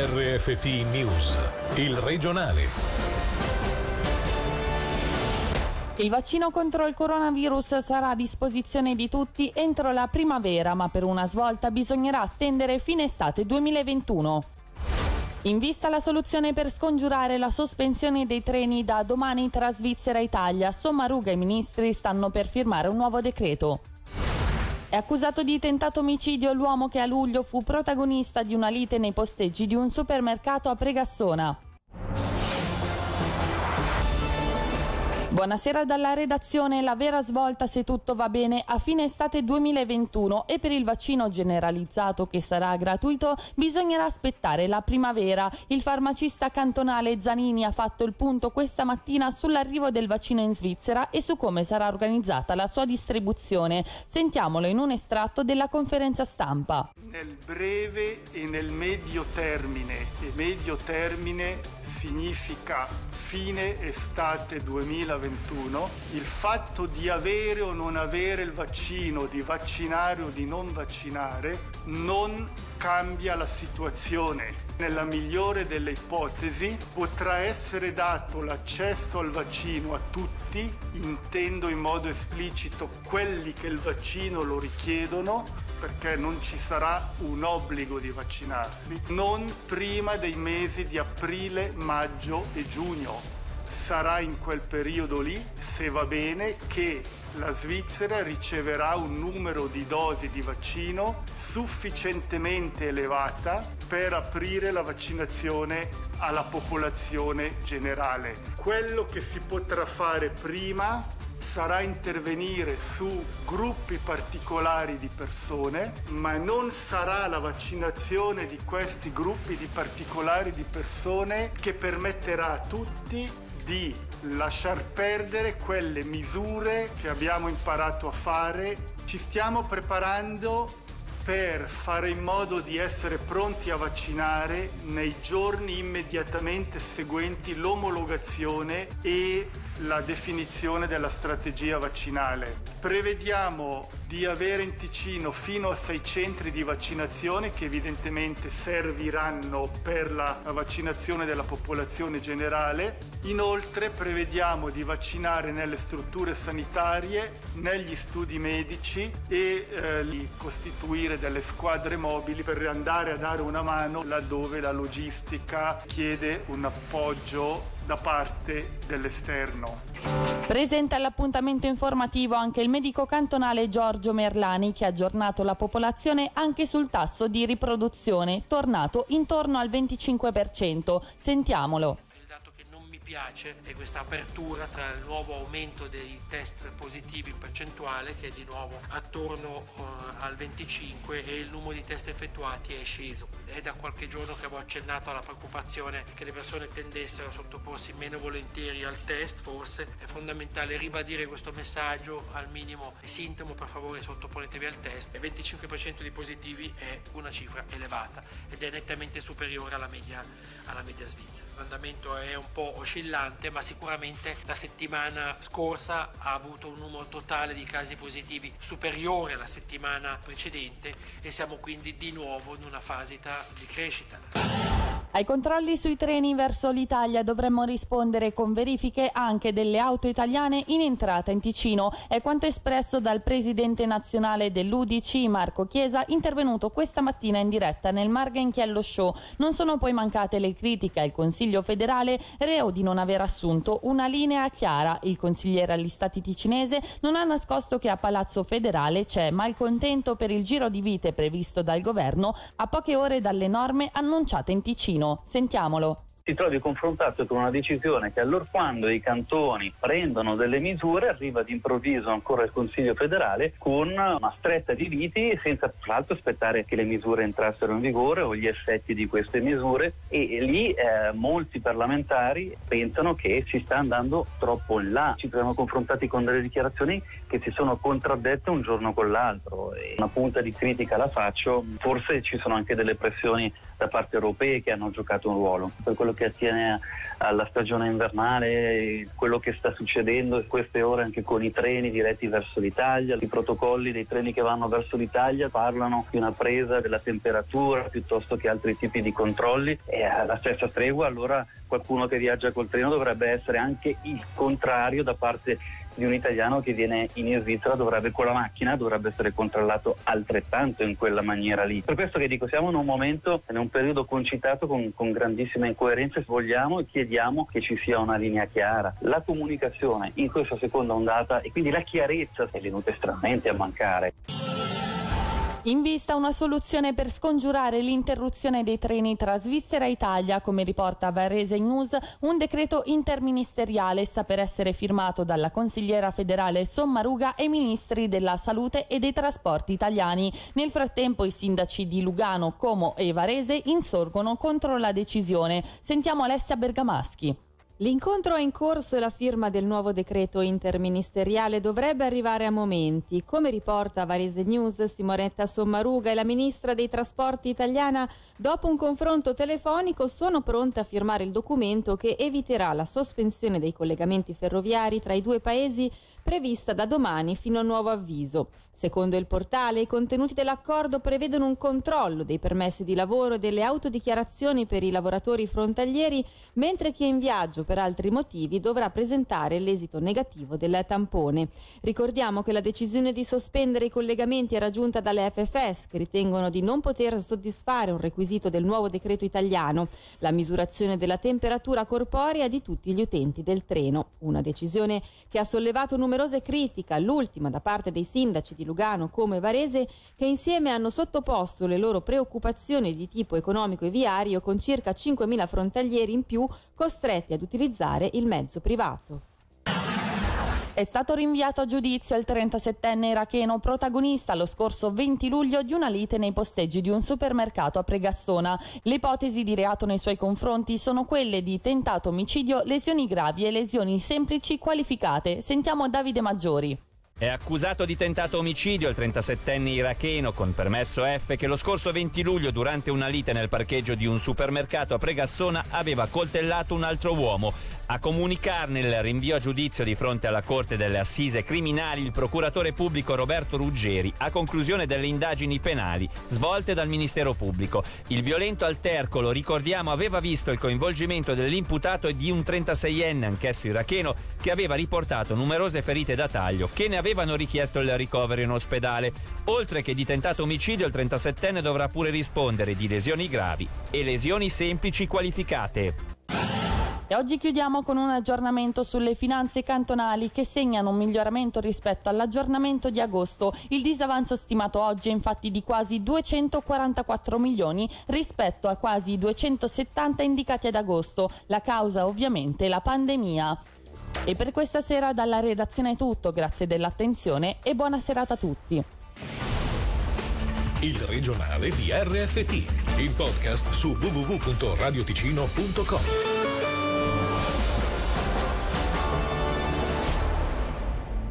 RFT News, il regionale. Il vaccino contro il coronavirus sarà a disposizione di tutti entro la primavera, ma per una svolta bisognerà attendere fine estate 2021. In vista la soluzione per scongiurare la sospensione dei treni da domani tra Svizzera e Italia, Sommaruga e i ministri stanno per firmare un nuovo decreto. È accusato di tentato omicidio l'uomo che a luglio fu protagonista di una lite nei posteggi di un supermercato a Pregassona. Buonasera dalla redazione. La vera svolta, se tutto va bene, a fine estate 2021 e per il vaccino generalizzato che sarà gratuito bisognerà aspettare la primavera. Il farmacista cantonale Zanini ha fatto il punto questa mattina sull'arrivo del vaccino in Svizzera e su come sarà organizzata la sua distribuzione. Sentiamolo in un estratto della conferenza stampa. Nel breve e nel medio termine, e medio termine significa fine estate 2021, il fatto di avere o non avere il vaccino, di vaccinare o di non vaccinare, non cambia la situazione. Nella migliore delle ipotesi potrà essere dato l'accesso al vaccino a tutti, intendo in modo esplicito quelli che il vaccino lo richiedono, perché non ci sarà un obbligo di vaccinarsi, non prima dei mesi di aprile, maggio e giugno. Sarà in quel periodo lì, se va bene, che la Svizzera riceverà un numero di dosi di vaccino sufficientemente elevata per aprire la vaccinazione alla popolazione generale. Quello che si potrà fare prima sarà intervenire su gruppi particolari di persone, ma non sarà la vaccinazione di questi gruppi di particolari di persone che permetterà a tutti di lasciar perdere quelle misure che abbiamo imparato a fare. Ci stiamo preparando per fare in modo di essere pronti a vaccinare nei giorni immediatamente seguenti l'omologazione e la definizione della strategia vaccinale. Prevediamo di avere in Ticino fino a sei centri di vaccinazione che evidentemente serviranno per la vaccinazione della popolazione generale. Inoltre prevediamo di vaccinare nelle strutture sanitarie, negli studi medici e eh, di costituire delle squadre mobili per andare a dare una mano laddove la logistica chiede un appoggio da parte dell'esterno. Presenta all'appuntamento informativo anche il medico cantonale Giorgio Merlani che ha aggiornato la popolazione anche sul tasso di riproduzione, tornato intorno al 25%. Sentiamolo piace è questa apertura tra il nuovo aumento dei test positivi in percentuale che è di nuovo attorno uh, al 25 e il numero di test effettuati è sceso. È da qualche giorno che avevo accennato alla preoccupazione che le persone tendessero a sottoporsi meno volentieri al test, forse è fondamentale ribadire questo messaggio al minimo sintomo per favore sottoponetevi al test. Il 25% di positivi è una cifra elevata ed è nettamente superiore alla media, alla media svizzera. L'andamento è un po' oscillante oscillante, ma sicuramente la settimana scorsa ha avuto un numero totale di casi positivi superiore alla settimana precedente e siamo quindi di nuovo in una fase di crescita. Ai controlli sui treni verso l'Italia dovremmo rispondere con verifiche anche delle auto italiane in entrata in Ticino. È quanto espresso dal presidente nazionale dell'UDC, Marco Chiesa, intervenuto questa mattina in diretta nel Margenchiello Show. Non sono poi mancate le critiche al Consiglio federale, reo di non aver assunto una linea chiara. Il consigliere agli stati ticinese non ha nascosto che a Palazzo Federale c'è malcontento per il giro di vite previsto dal governo a poche ore dalle norme annunciate in Ticino. Sentiamolo. Ti trovi confrontato con una decisione che allorquando i cantoni prendono delle misure arriva d'improvviso ancora il Consiglio federale con una stretta di viti senza tra l'altro aspettare che le misure entrassero in vigore o gli effetti di queste misure. E lì eh, molti parlamentari pensano che si sta andando troppo in là. Ci siamo confrontati con delle dichiarazioni che si sono contraddette un giorno con l'altro. E una punta di critica la faccio, forse ci sono anche delle pressioni da parte europee che hanno giocato un ruolo. Per quello che attiene alla stagione invernale, quello che sta succedendo in queste ore anche con i treni diretti verso l'Italia, i protocolli dei treni che vanno verso l'Italia parlano di una presa della temperatura piuttosto che altri tipi di controlli e alla stessa tregua allora qualcuno che viaggia col treno dovrebbe essere anche il contrario da parte di un italiano che viene in Svizzera dovrebbe con la macchina dovrebbe essere controllato altrettanto in quella maniera lì. Per questo che dico siamo in un momento, in un periodo concitato con, con grandissime incoerenze, vogliamo e chiediamo che ci sia una linea chiara. La comunicazione in questa seconda ondata e quindi la chiarezza è venuta estremamente a mancare. In vista una soluzione per scongiurare l'interruzione dei treni tra Svizzera e Italia, come riporta Varese News, un decreto interministeriale sta per essere firmato dalla consigliera federale Sommaruga e ministri della salute e dei trasporti italiani. Nel frattempo i sindaci di Lugano, Como e Varese insorgono contro la decisione. Sentiamo Alessia Bergamaschi. L'incontro è in corso e la firma del nuovo decreto interministeriale dovrebbe arrivare a momenti. Come riporta Varese News, Simonetta Sommaruga e la ministra dei trasporti italiana, dopo un confronto telefonico, sono pronte a firmare il documento che eviterà la sospensione dei collegamenti ferroviari tra i due paesi prevista da domani fino a nuovo avviso. Secondo il portale, i contenuti dell'accordo prevedono un controllo dei permessi di lavoro e delle autodichiarazioni per i lavoratori frontalieri, mentre chi è in viaggio per altri motivi dovrà presentare l'esito negativo del tampone. Ricordiamo che la decisione di sospendere i collegamenti era giunta dalle FFS, che ritengono di non poter soddisfare un requisito del nuovo decreto italiano, la misurazione della temperatura corporea di tutti gli utenti del treno. Una decisione che ha sollevato numerose critiche, l'ultima da parte dei sindaci di Lugano come Varese, che insieme hanno sottoposto le loro preoccupazioni di tipo economico e viario con circa 5.000 frontalieri in più costretti ad utilizzare il mezzo privato. È stato rinviato a giudizio il 37enne iracheno protagonista lo scorso 20 luglio di una lite nei posteggi di un supermercato a Pregassona. Le ipotesi di reato nei suoi confronti sono quelle di tentato omicidio, lesioni gravi e lesioni semplici qualificate. Sentiamo Davide Maggiori. È accusato di tentato omicidio il 37enne iracheno con permesso F che lo scorso 20 luglio durante una lite nel parcheggio di un supermercato a Pregassona aveva coltellato un altro uomo. A comunicarne il rinvio a giudizio di fronte alla Corte delle Assise Criminali il procuratore pubblico Roberto Ruggeri a conclusione delle indagini penali svolte dal Ministero Pubblico. Il violento altercolo, ricordiamo, aveva visto il coinvolgimento dell'imputato e di un 36enne, anch'esso iracheno, che aveva riportato numerose ferite da taglio che ne avevano richiesto il ricovero in ospedale. Oltre che di tentato omicidio, il 37enne dovrà pure rispondere di lesioni gravi e lesioni semplici qualificate. E oggi chiudiamo con un aggiornamento sulle finanze cantonali che segnano un miglioramento rispetto all'aggiornamento di agosto. Il disavanzo stimato oggi è infatti di quasi 244 milioni rispetto a quasi 270 indicati ad agosto. La causa ovviamente la pandemia. E per questa sera dalla redazione è tutto, grazie dell'attenzione e buona serata a tutti. Il regionale di RFT, il podcast su www.radioticino.com.